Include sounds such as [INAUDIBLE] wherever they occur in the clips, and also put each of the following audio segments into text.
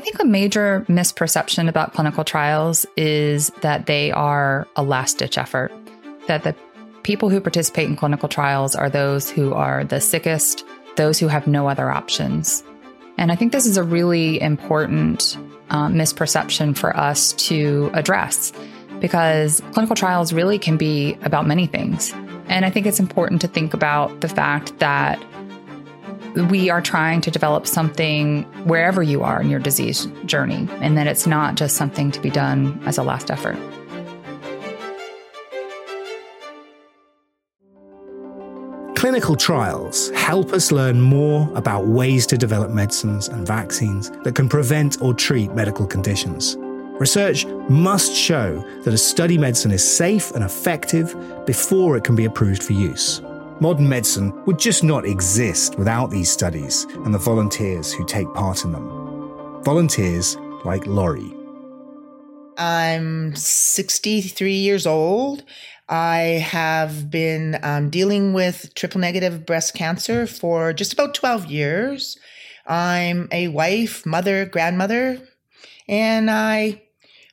I think a major misperception about clinical trials is that they are a last ditch effort, that the people who participate in clinical trials are those who are the sickest, those who have no other options. And I think this is a really important uh, misperception for us to address because clinical trials really can be about many things. And I think it's important to think about the fact that we are trying to develop something wherever you are in your disease journey, and that it's not just something to be done as a last effort. Clinical trials help us learn more about ways to develop medicines and vaccines that can prevent or treat medical conditions. Research must show that a study medicine is safe and effective before it can be approved for use. Modern medicine would just not exist without these studies and the volunteers who take part in them. Volunteers like Laurie. I'm 63 years old. I have been um, dealing with triple negative breast cancer for just about 12 years. I'm a wife, mother, grandmother, and I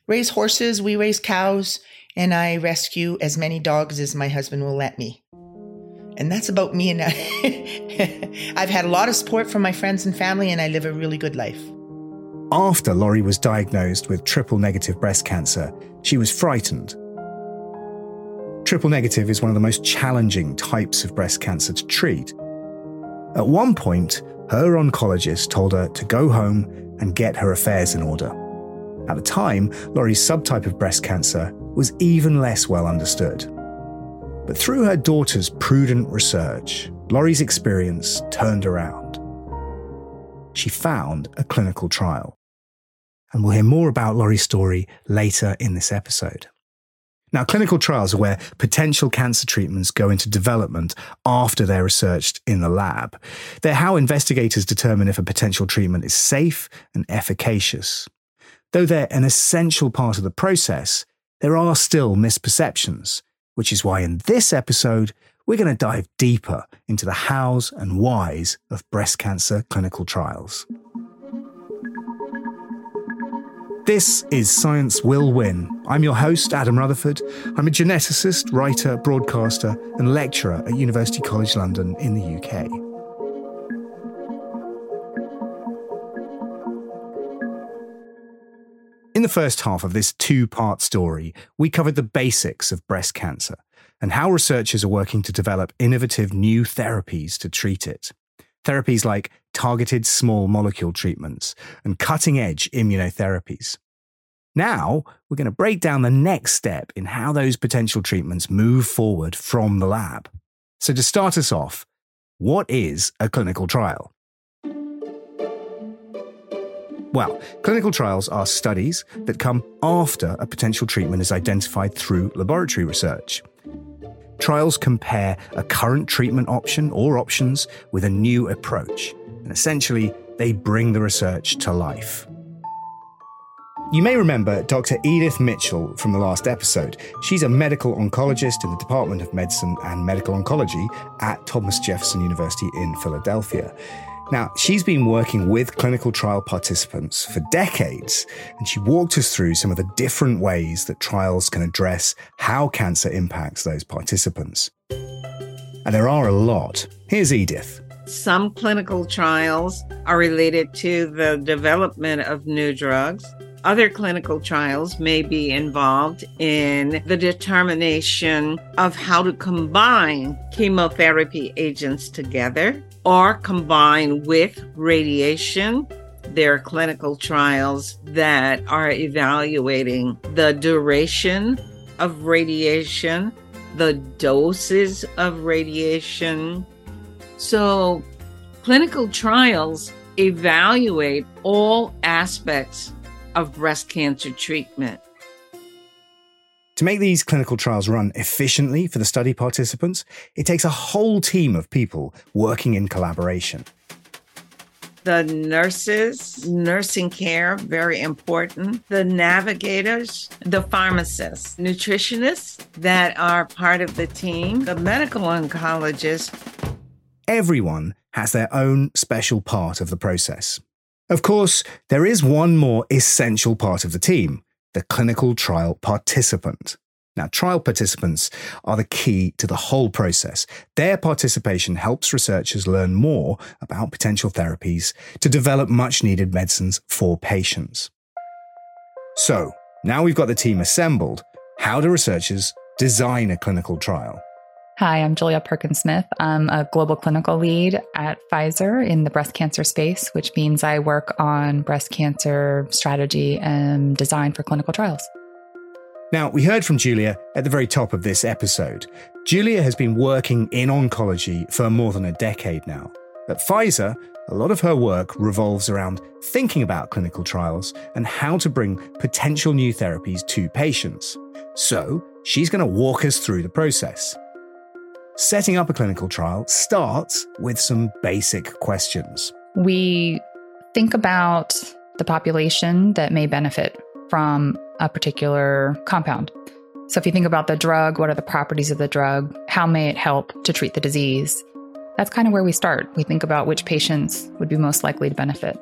raise horses, we raise cows, and I rescue as many dogs as my husband will let me. And that's about me. And I, [LAUGHS] I've had a lot of support from my friends and family, and I live a really good life. After Laurie was diagnosed with triple negative breast cancer, she was frightened Triple negative is one of the most challenging types of breast cancer to treat. At one point, her oncologist told her to go home and get her affairs in order. At the time, Laurie's subtype of breast cancer was even less well understood. But through her daughter's prudent research, Laurie's experience turned around. She found a clinical trial. And we'll hear more about Laurie's story later in this episode. Now, clinical trials are where potential cancer treatments go into development after they're researched in the lab. They're how investigators determine if a potential treatment is safe and efficacious. Though they're an essential part of the process, there are still misperceptions, which is why in this episode, we're going to dive deeper into the hows and whys of breast cancer clinical trials. This is Science Will Win. I'm your host, Adam Rutherford. I'm a geneticist, writer, broadcaster, and lecturer at University College London in the UK. In the first half of this two part story, we covered the basics of breast cancer and how researchers are working to develop innovative new therapies to treat it. Therapies like targeted small molecule treatments and cutting edge immunotherapies. Now, we're going to break down the next step in how those potential treatments move forward from the lab. So, to start us off, what is a clinical trial? Well, clinical trials are studies that come after a potential treatment is identified through laboratory research. Trials compare a current treatment option or options with a new approach, and essentially, they bring the research to life. You may remember Dr. Edith Mitchell from the last episode. She's a medical oncologist in the Department of Medicine and Medical Oncology at Thomas Jefferson University in Philadelphia. Now, she's been working with clinical trial participants for decades, and she walked us through some of the different ways that trials can address how cancer impacts those participants. And there are a lot. Here's Edith. Some clinical trials are related to the development of new drugs. Other clinical trials may be involved in the determination of how to combine chemotherapy agents together or combined with radiation. There are clinical trials that are evaluating the duration of radiation, the doses of radiation. So, clinical trials evaluate all aspects of breast cancer treatment. To make these clinical trials run efficiently for the study participants, it takes a whole team of people working in collaboration. The nurses, nursing care, very important. The navigators, the pharmacists, nutritionists that are part of the team, the medical oncologists. Everyone has their own special part of the process. Of course, there is one more essential part of the team the clinical trial participant. Now, trial participants are the key to the whole process. Their participation helps researchers learn more about potential therapies to develop much needed medicines for patients. So, now we've got the team assembled, how do researchers design a clinical trial? Hi, I'm Julia Perkins Smith. I'm a global clinical lead at Pfizer in the breast cancer space, which means I work on breast cancer strategy and design for clinical trials. Now, we heard from Julia at the very top of this episode. Julia has been working in oncology for more than a decade now. At Pfizer, a lot of her work revolves around thinking about clinical trials and how to bring potential new therapies to patients. So, she's going to walk us through the process. Setting up a clinical trial starts with some basic questions. We think about the population that may benefit from a particular compound. So, if you think about the drug, what are the properties of the drug? How may it help to treat the disease? That's kind of where we start. We think about which patients would be most likely to benefit.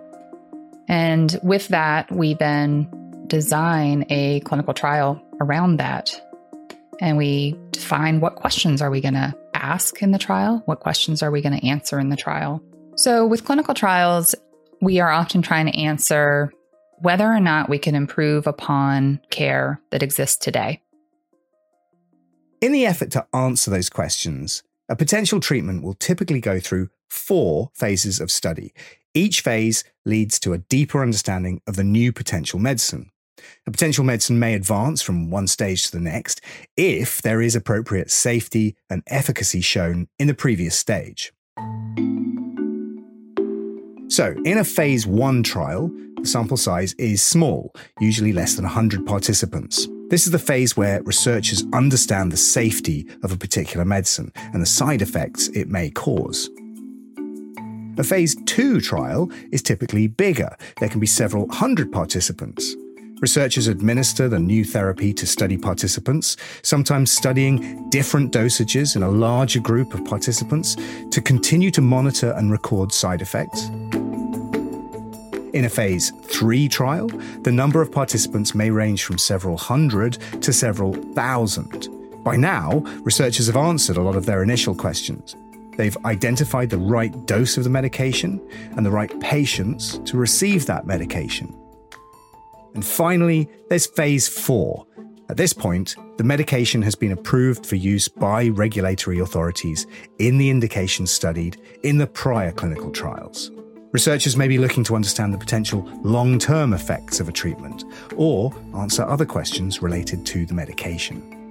And with that, we then design a clinical trial around that. And we define what questions are we going to ask in the trial? What questions are we going to answer in the trial? So, with clinical trials, we are often trying to answer whether or not we can improve upon care that exists today. In the effort to answer those questions, a potential treatment will typically go through four phases of study. Each phase leads to a deeper understanding of the new potential medicine. A potential medicine may advance from one stage to the next if there is appropriate safety and efficacy shown in the previous stage. So, in a phase 1 trial, the sample size is small, usually less than 100 participants. This is the phase where researchers understand the safety of a particular medicine and the side effects it may cause. A phase 2 trial is typically bigger. There can be several hundred participants. Researchers administer the new therapy to study participants, sometimes studying different dosages in a larger group of participants to continue to monitor and record side effects. In a phase 3 trial, the number of participants may range from several hundred to several thousand. By now, researchers have answered a lot of their initial questions. They've identified the right dose of the medication and the right patients to receive that medication. And finally, there's phase four. At this point, the medication has been approved for use by regulatory authorities in the indications studied in the prior clinical trials. Researchers may be looking to understand the potential long term effects of a treatment or answer other questions related to the medication.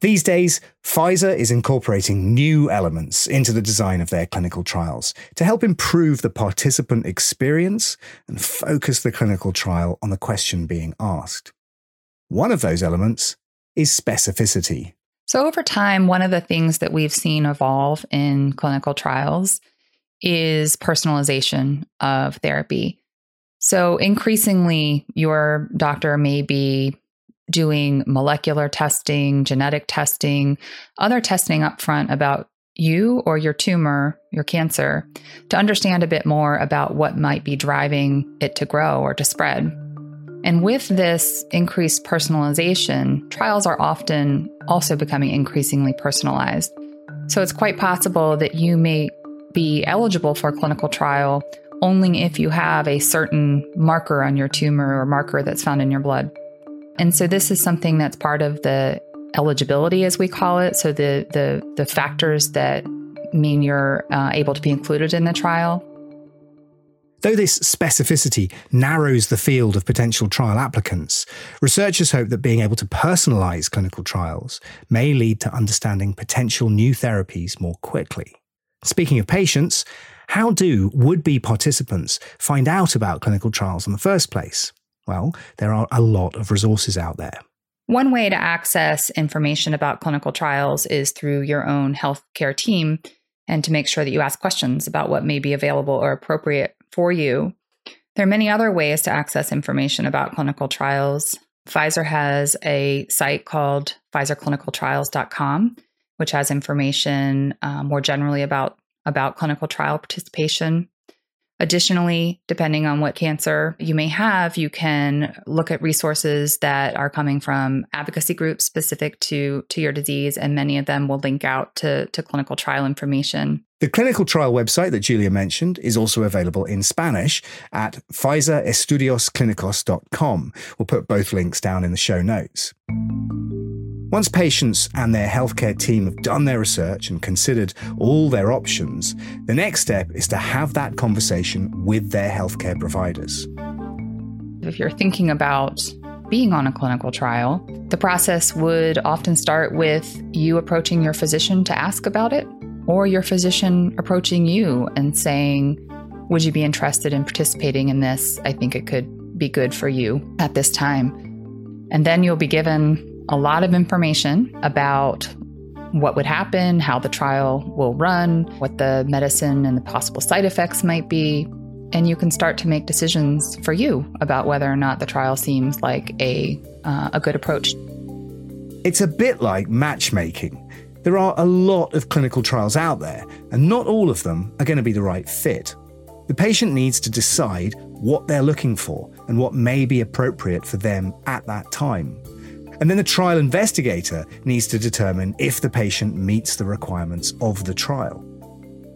These days, Pfizer is incorporating new elements into the design of their clinical trials to help improve the participant experience and focus the clinical trial on the question being asked. One of those elements is specificity. So, over time, one of the things that we've seen evolve in clinical trials is personalization of therapy. So, increasingly, your doctor may be doing molecular testing, genetic testing, other testing up front about you or your tumor, your cancer, to understand a bit more about what might be driving it to grow or to spread. And with this increased personalization, trials are often also becoming increasingly personalized. So it's quite possible that you may be eligible for a clinical trial only if you have a certain marker on your tumor or marker that's found in your blood. And so this is something that's part of the eligibility, as we call it. So the the the factors that mean you're uh, able to be included in the trial. Though this specificity narrows the field of potential trial applicants, researchers hope that being able to personalize clinical trials may lead to understanding potential new therapies more quickly. Speaking of patients, how do would be participants find out about clinical trials in the first place? Well, there are a lot of resources out there. One way to access information about clinical trials is through your own healthcare team and to make sure that you ask questions about what may be available or appropriate for you. There are many other ways to access information about clinical trials. Pfizer has a site called pfizerclinicaltrials.com, which has information uh, more generally about, about clinical trial participation. Additionally, depending on what cancer you may have, you can look at resources that are coming from advocacy groups specific to, to your disease, and many of them will link out to, to clinical trial information. The clinical trial website that Julia mentioned is also available in Spanish at pfizerestudiosclinicos.com. We'll put both links down in the show notes. Once patients and their healthcare team have done their research and considered all their options, the next step is to have that conversation with their healthcare providers. If you're thinking about being on a clinical trial, the process would often start with you approaching your physician to ask about it, or your physician approaching you and saying, Would you be interested in participating in this? I think it could be good for you at this time. And then you'll be given a lot of information about what would happen, how the trial will run, what the medicine and the possible side effects might be. And you can start to make decisions for you about whether or not the trial seems like a, uh, a good approach. It's a bit like matchmaking. There are a lot of clinical trials out there, and not all of them are going to be the right fit. The patient needs to decide what they're looking for and what may be appropriate for them at that time. And then the trial investigator needs to determine if the patient meets the requirements of the trial.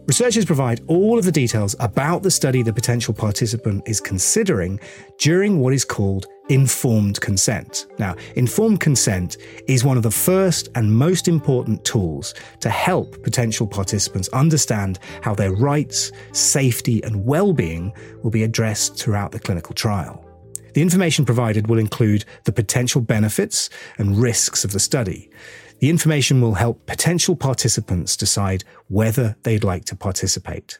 Researchers provide all of the details about the study the potential participant is considering during what is called informed consent. Now, informed consent is one of the first and most important tools to help potential participants understand how their rights, safety, and well being will be addressed throughout the clinical trial. The information provided will include the potential benefits and risks of the study. The information will help potential participants decide whether they'd like to participate.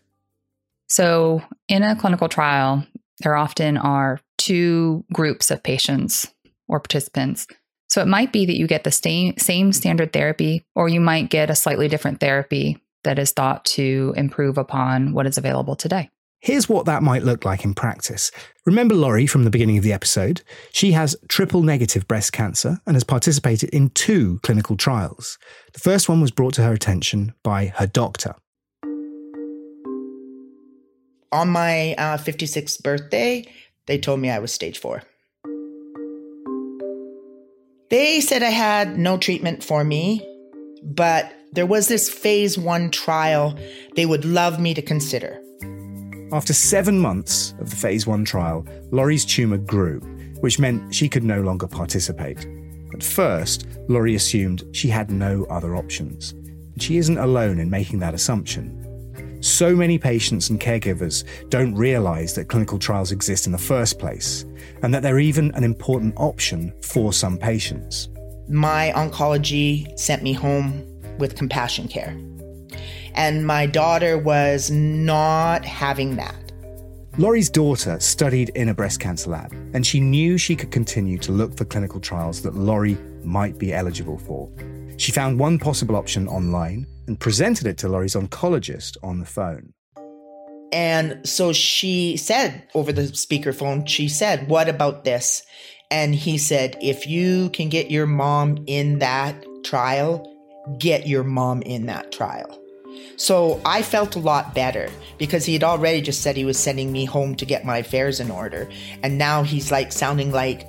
So, in a clinical trial, there often are two groups of patients or participants. So, it might be that you get the same, same standard therapy, or you might get a slightly different therapy that is thought to improve upon what is available today. Here's what that might look like in practice. Remember Laurie from the beginning of the episode? She has triple negative breast cancer and has participated in two clinical trials. The first one was brought to her attention by her doctor. On my uh, 56th birthday, they told me I was stage four. They said I had no treatment for me, but there was this phase one trial they would love me to consider. After seven months of the phase one trial, Laurie's tumour grew, which meant she could no longer participate. At first, Laurie assumed she had no other options. She isn't alone in making that assumption. So many patients and caregivers don't realise that clinical trials exist in the first place, and that they're even an important option for some patients. My oncology sent me home with compassion care. And my daughter was not having that. Laurie's daughter studied in a breast cancer lab, and she knew she could continue to look for clinical trials that Laurie might be eligible for. She found one possible option online and presented it to Laurie's oncologist on the phone. And so she said over the speakerphone, she said, What about this? And he said, If you can get your mom in that trial, get your mom in that trial. So I felt a lot better because he had already just said he was sending me home to get my affairs in order. And now he's like sounding like,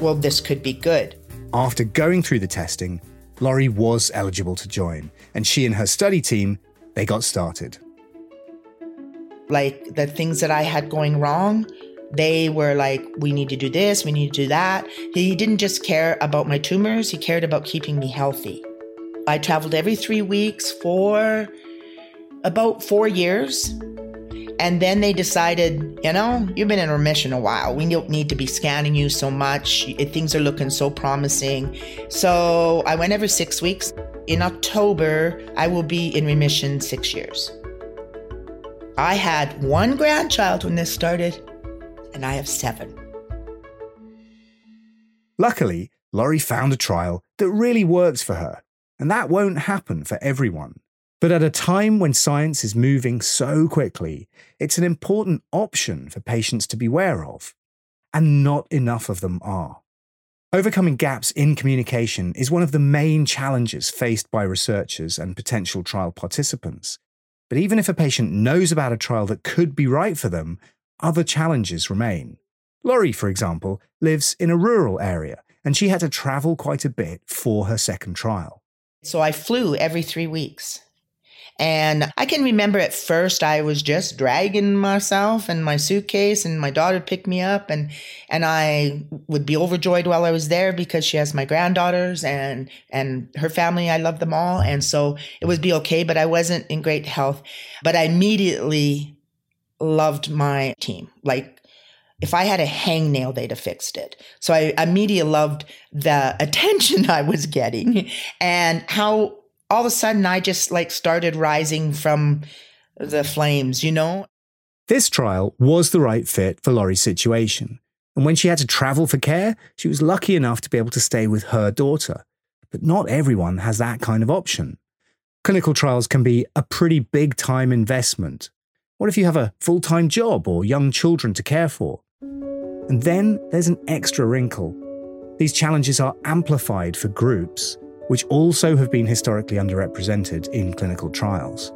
well, this could be good. After going through the testing, Laurie was eligible to join, and she and her study team, they got started. Like the things that I had going wrong, they were like, we need to do this, we need to do that. He didn't just care about my tumors, he cared about keeping me healthy. I traveled every three weeks for about four years. And then they decided, you know, you've been in remission a while. We don't need to be scanning you so much. Things are looking so promising. So I went every six weeks. In October, I will be in remission six years. I had one grandchild when this started, and I have seven. Luckily, Laurie found a trial that really works for her and that won't happen for everyone. But at a time when science is moving so quickly, it's an important option for patients to beware of. And not enough of them are. Overcoming gaps in communication is one of the main challenges faced by researchers and potential trial participants. But even if a patient knows about a trial that could be right for them, other challenges remain. Laurie, for example, lives in a rural area and she had to travel quite a bit for her second trial. So I flew every three weeks. And I can remember at first I was just dragging myself and my suitcase and my daughter picked me up and and I would be overjoyed while I was there because she has my granddaughters and and her family. I love them all. And so it would be okay but I wasn't in great health. But I immediately loved my team. Like if I had a hangnail, they'd have fixed it. So I immediately loved the [LAUGHS] attention I was getting and how all of a sudden I just like started rising from the flames, you know? This trial was the right fit for Laurie's situation. And when she had to travel for care, she was lucky enough to be able to stay with her daughter. But not everyone has that kind of option. Clinical trials can be a pretty big time investment. What if you have a full time job or young children to care for? And then there's an extra wrinkle. These challenges are amplified for groups, which also have been historically underrepresented in clinical trials.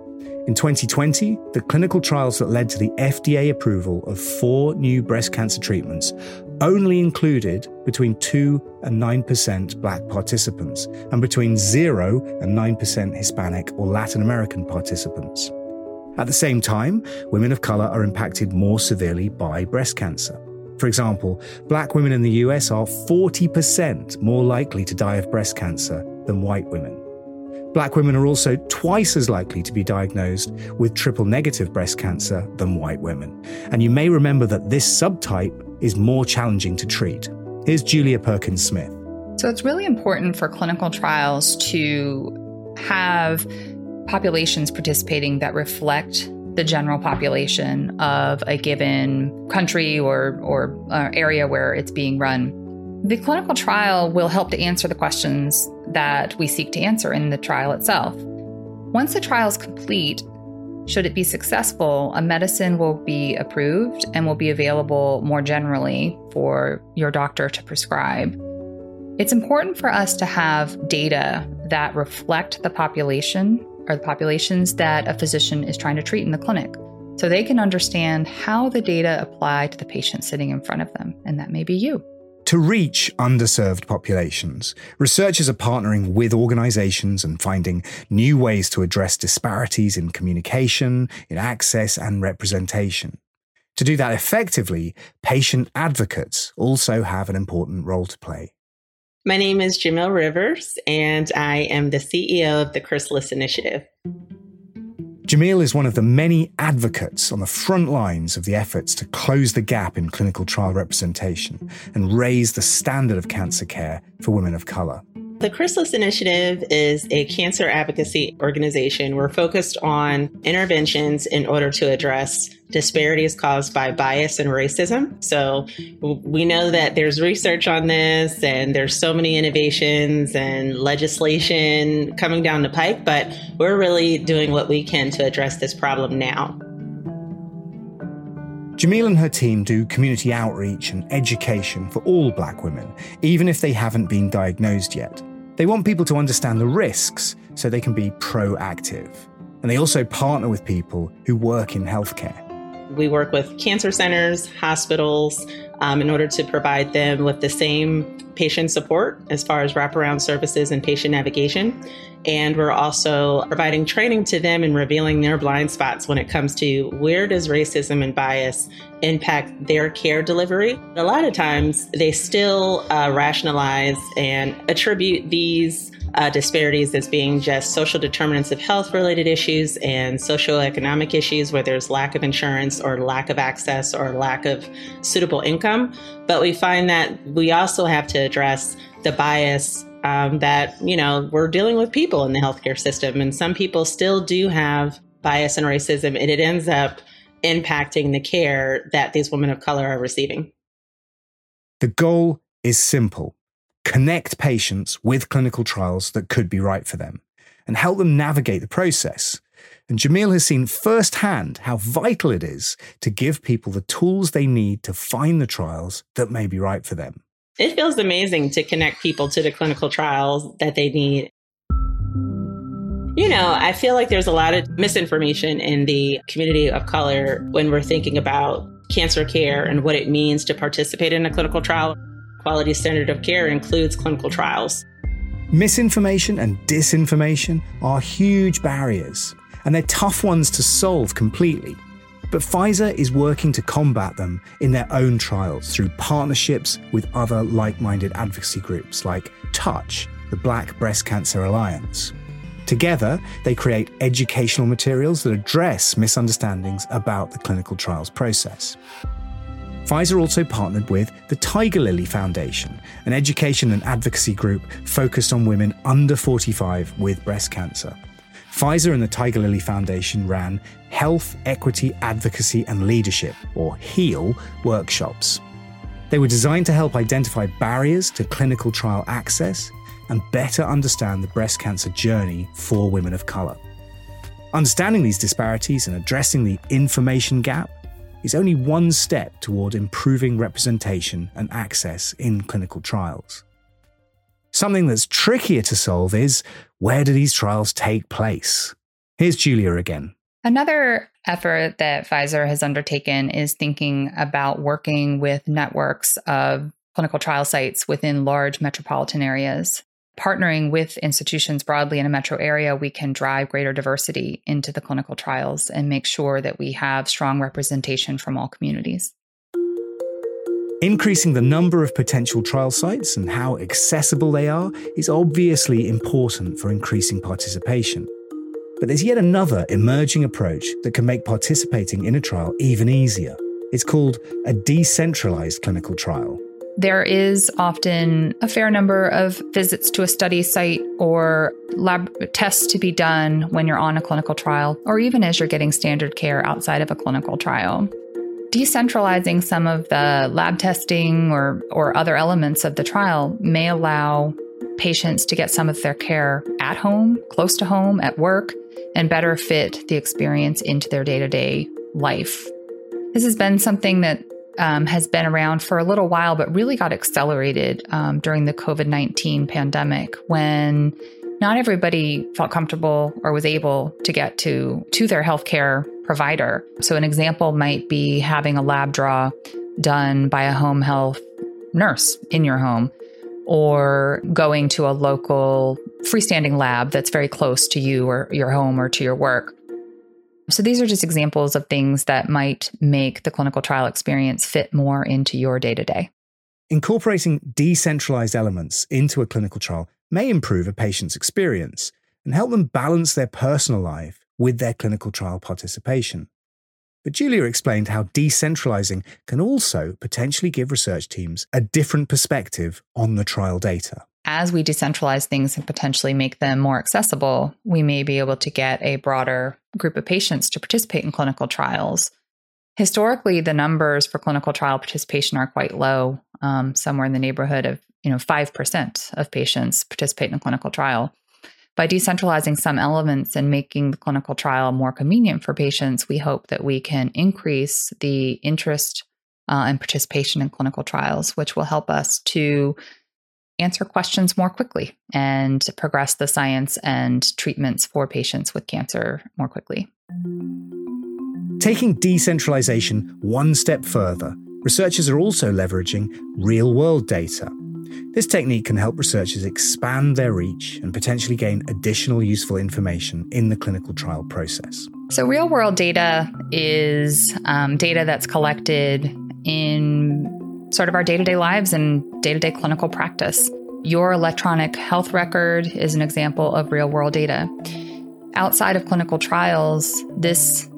In 2020, the clinical trials that led to the FDA approval of four new breast cancer treatments only included between 2 and 9% black participants and between 0 and 9% Hispanic or Latin American participants. At the same time, women of color are impacted more severely by breast cancer. For example, black women in the US are 40% more likely to die of breast cancer than white women. Black women are also twice as likely to be diagnosed with triple negative breast cancer than white women. And you may remember that this subtype is more challenging to treat. Here's Julia Perkins Smith. So it's really important for clinical trials to have populations participating that reflect the general population of a given country or, or uh, area where it's being run. The clinical trial will help to answer the questions that we seek to answer in the trial itself. Once the trial is complete, should it be successful, a medicine will be approved and will be available more generally for your doctor to prescribe. It's important for us to have data that reflect the population are the populations that a physician is trying to treat in the clinic. So they can understand how the data apply to the patient sitting in front of them, and that may be you. To reach underserved populations, researchers are partnering with organizations and finding new ways to address disparities in communication, in access, and representation. To do that effectively, patient advocates also have an important role to play. My name is Jamil Rivers, and I am the CEO of the Chrysalis Initiative. Jamil is one of the many advocates on the front lines of the efforts to close the gap in clinical trial representation and raise the standard of cancer care for women of colour. The Chrysalis Initiative is a cancer advocacy organization. We're focused on interventions in order to address disparities caused by bias and racism. So we know that there's research on this and there's so many innovations and legislation coming down the pike, but we're really doing what we can to address this problem now. Jamil and her team do community outreach and education for all black women, even if they haven't been diagnosed yet. They want people to understand the risks so they can be proactive. And they also partner with people who work in healthcare. We work with cancer centers, hospitals, um, in order to provide them with the same patient support as far as wraparound services and patient navigation. And we're also providing training to them and revealing their blind spots when it comes to where does racism and bias impact their care delivery. A lot of times they still uh, rationalize and attribute these uh, disparities as being just social determinants of health related issues and socioeconomic issues where there's lack of insurance or lack of access or lack of suitable income. But we find that we also have to address the bias um, that, you know, we're dealing with people in the healthcare system. And some people still do have bias and racism, and it ends up impacting the care that these women of color are receiving. The goal is simple connect patients with clinical trials that could be right for them and help them navigate the process. And Jamil has seen firsthand how vital it is to give people the tools they need to find the trials that may be right for them. It feels amazing to connect people to the clinical trials that they need You know, I feel like there's a lot of misinformation in the community of color when we're thinking about cancer care and what it means to participate in a clinical trial. Quality standard of care includes clinical trials. Misinformation and disinformation are huge barriers, and they're tough ones to solve completely. But Pfizer is working to combat them in their own trials through partnerships with other like minded advocacy groups like Touch, the Black Breast Cancer Alliance. Together, they create educational materials that address misunderstandings about the clinical trials process. Pfizer also partnered with the Tigerlily Foundation, an education and advocacy group focused on women under 45 with breast cancer. Pfizer and the Tigerlily Foundation ran Health, Equity, Advocacy and Leadership, or HEAL, workshops. They were designed to help identify barriers to clinical trial access and better understand the breast cancer journey for women of colour. Understanding these disparities and addressing the information gap is only one step toward improving representation and access in clinical trials. Something that's trickier to solve is where do these trials take place? Here's Julia again. Another effort that Pfizer has undertaken is thinking about working with networks of clinical trial sites within large metropolitan areas partnering with institutions broadly in a metro area, we can drive greater diversity into the clinical trials and make sure that we have strong representation from all communities. Increasing the number of potential trial sites and how accessible they are is obviously important for increasing participation. But there's yet another emerging approach that can make participating in a trial even easier. It's called a decentralized clinical trial. There is often a fair number of visits to a study site or lab tests to be done when you're on a clinical trial, or even as you're getting standard care outside of a clinical trial. Decentralizing some of the lab testing or, or other elements of the trial may allow patients to get some of their care at home, close to home, at work, and better fit the experience into their day to day life. This has been something that um, has been around for a little while, but really got accelerated um, during the COVID 19 pandemic when not everybody felt comfortable or was able to get to, to their healthcare provider. So, an example might be having a lab draw done by a home health nurse in your home or going to a local freestanding lab that's very close to you or your home or to your work. So these are just examples of things that might make the clinical trial experience fit more into your day to day. Incorporating decentralized elements into a clinical trial may improve a patient's experience and help them balance their personal life with their clinical trial participation. But Julia explained how decentralizing can also potentially give research teams a different perspective on the trial data as we decentralize things and potentially make them more accessible, we may be able to get a broader group of patients to participate in clinical trials. Historically, the numbers for clinical trial participation are quite low, um, somewhere in the neighborhood of you know five percent of patients participate in a clinical trial. By decentralizing some elements and making the clinical trial more convenient for patients, we hope that we can increase the interest uh, and participation in clinical trials, which will help us to answer questions more quickly and progress the science and treatments for patients with cancer more quickly. Taking decentralization one step further, researchers are also leveraging real world data. This technique can help researchers expand their reach and potentially gain additional useful information in the clinical trial process. So, real world data is um, data that's collected in sort of our day to day lives and day to day clinical practice. Your electronic health record is an example of real world data. Outside of clinical trials, this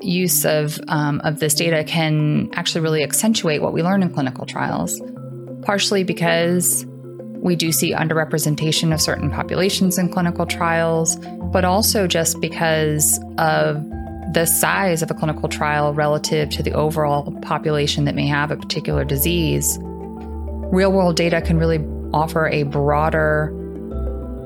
use of, um, of this data can actually really accentuate what we learn in clinical trials, partially because we do see underrepresentation of certain populations in clinical trials, but also just because of the size of a clinical trial relative to the overall population that may have a particular disease, real world data can really offer a broader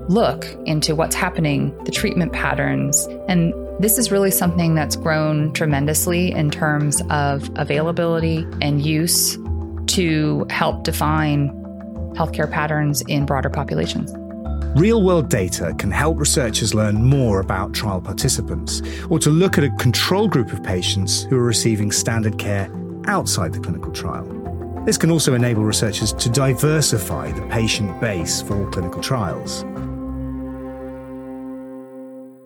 look into what's happening, the treatment patterns. And this is really something that's grown tremendously in terms of availability and use to help define healthcare patterns in broader populations. Real world data can help researchers learn more about trial participants or to look at a control group of patients who are receiving standard care outside the clinical trial. This can also enable researchers to diversify the patient base for clinical trials.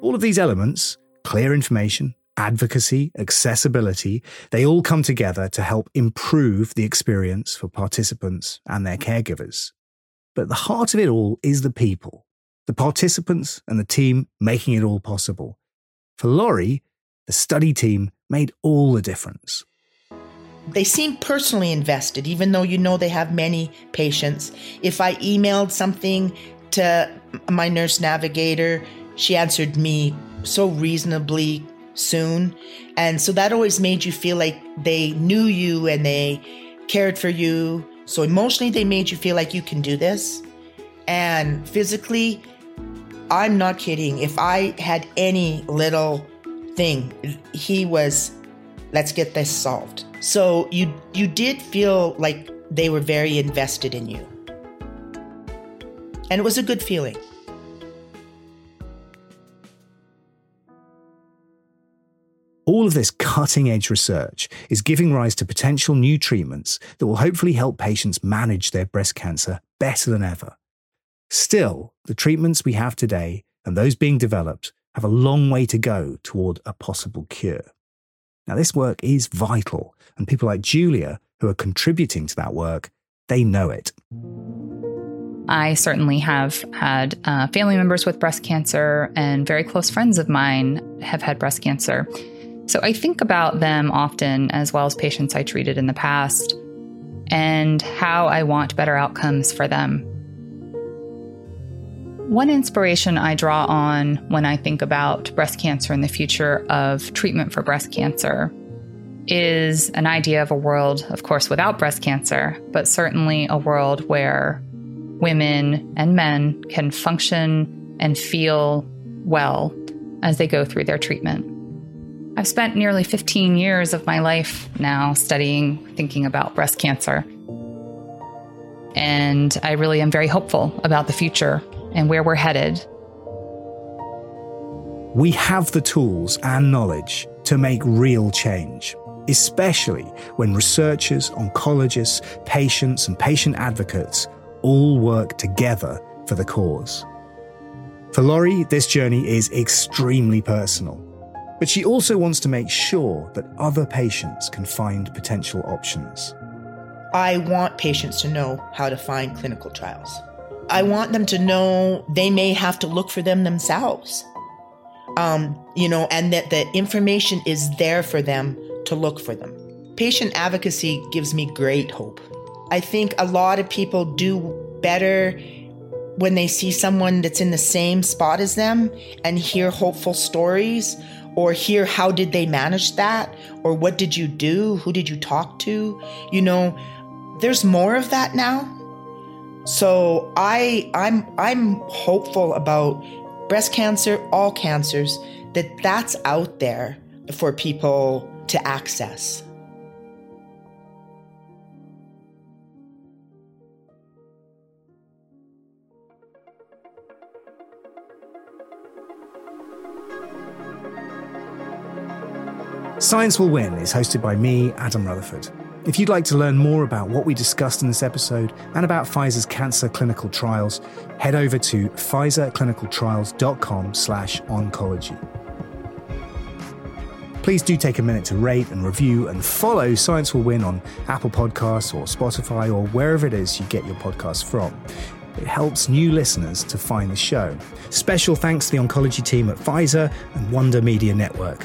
All of these elements clear information, advocacy, accessibility they all come together to help improve the experience for participants and their caregivers. But at the heart of it all is the people, the participants and the team making it all possible. For Laurie, the study team made all the difference. They seem personally invested, even though you know they have many patients. If I emailed something to my nurse navigator, she answered me so reasonably soon. And so that always made you feel like they knew you and they cared for you. So emotionally, they made you feel like you can do this. And physically, I'm not kidding. If I had any little thing, he was, let's get this solved. So you you did feel like they were very invested in you. And it was a good feeling. All of this cutting edge research is giving rise to potential new treatments that will hopefully help patients manage their breast cancer better than ever. Still, the treatments we have today and those being developed have a long way to go toward a possible cure. Now, this work is vital, and people like Julia, who are contributing to that work, they know it. I certainly have had uh, family members with breast cancer, and very close friends of mine have had breast cancer. So I think about them often, as well as patients I treated in the past, and how I want better outcomes for them. One inspiration I draw on when I think about breast cancer and the future of treatment for breast cancer is an idea of a world, of course, without breast cancer, but certainly a world where women and men can function and feel well as they go through their treatment. I've spent nearly 15 years of my life now studying, thinking about breast cancer. And I really am very hopeful about the future and where we're headed. We have the tools and knowledge to make real change, especially when researchers, oncologists, patients, and patient advocates all work together for the cause. For Laurie, this journey is extremely personal, but she also wants to make sure that other patients can find potential options. I want patients to know how to find clinical trials. I want them to know they may have to look for them themselves. Um, you know, and that the information is there for them to look for them. Patient advocacy gives me great hope. I think a lot of people do better when they see someone that's in the same spot as them and hear hopeful stories or hear how did they manage that or what did you do who did you talk to you know there's more of that now so I I'm I'm hopeful about breast cancer, all cancers, that that's out there for people to access. Science Will Win is hosted by me, Adam Rutherford. If you'd like to learn more about what we discussed in this episode and about Pfizer's cancer clinical trials, head over to pfizerclinicaltrials.com slash oncology. Please do take a minute to rate and review and follow Science Will Win on Apple Podcasts or Spotify or wherever it is you get your podcasts from. It helps new listeners to find the show. Special thanks to the oncology team at Pfizer and Wonder Media Network.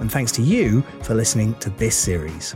And thanks to you for listening to this series.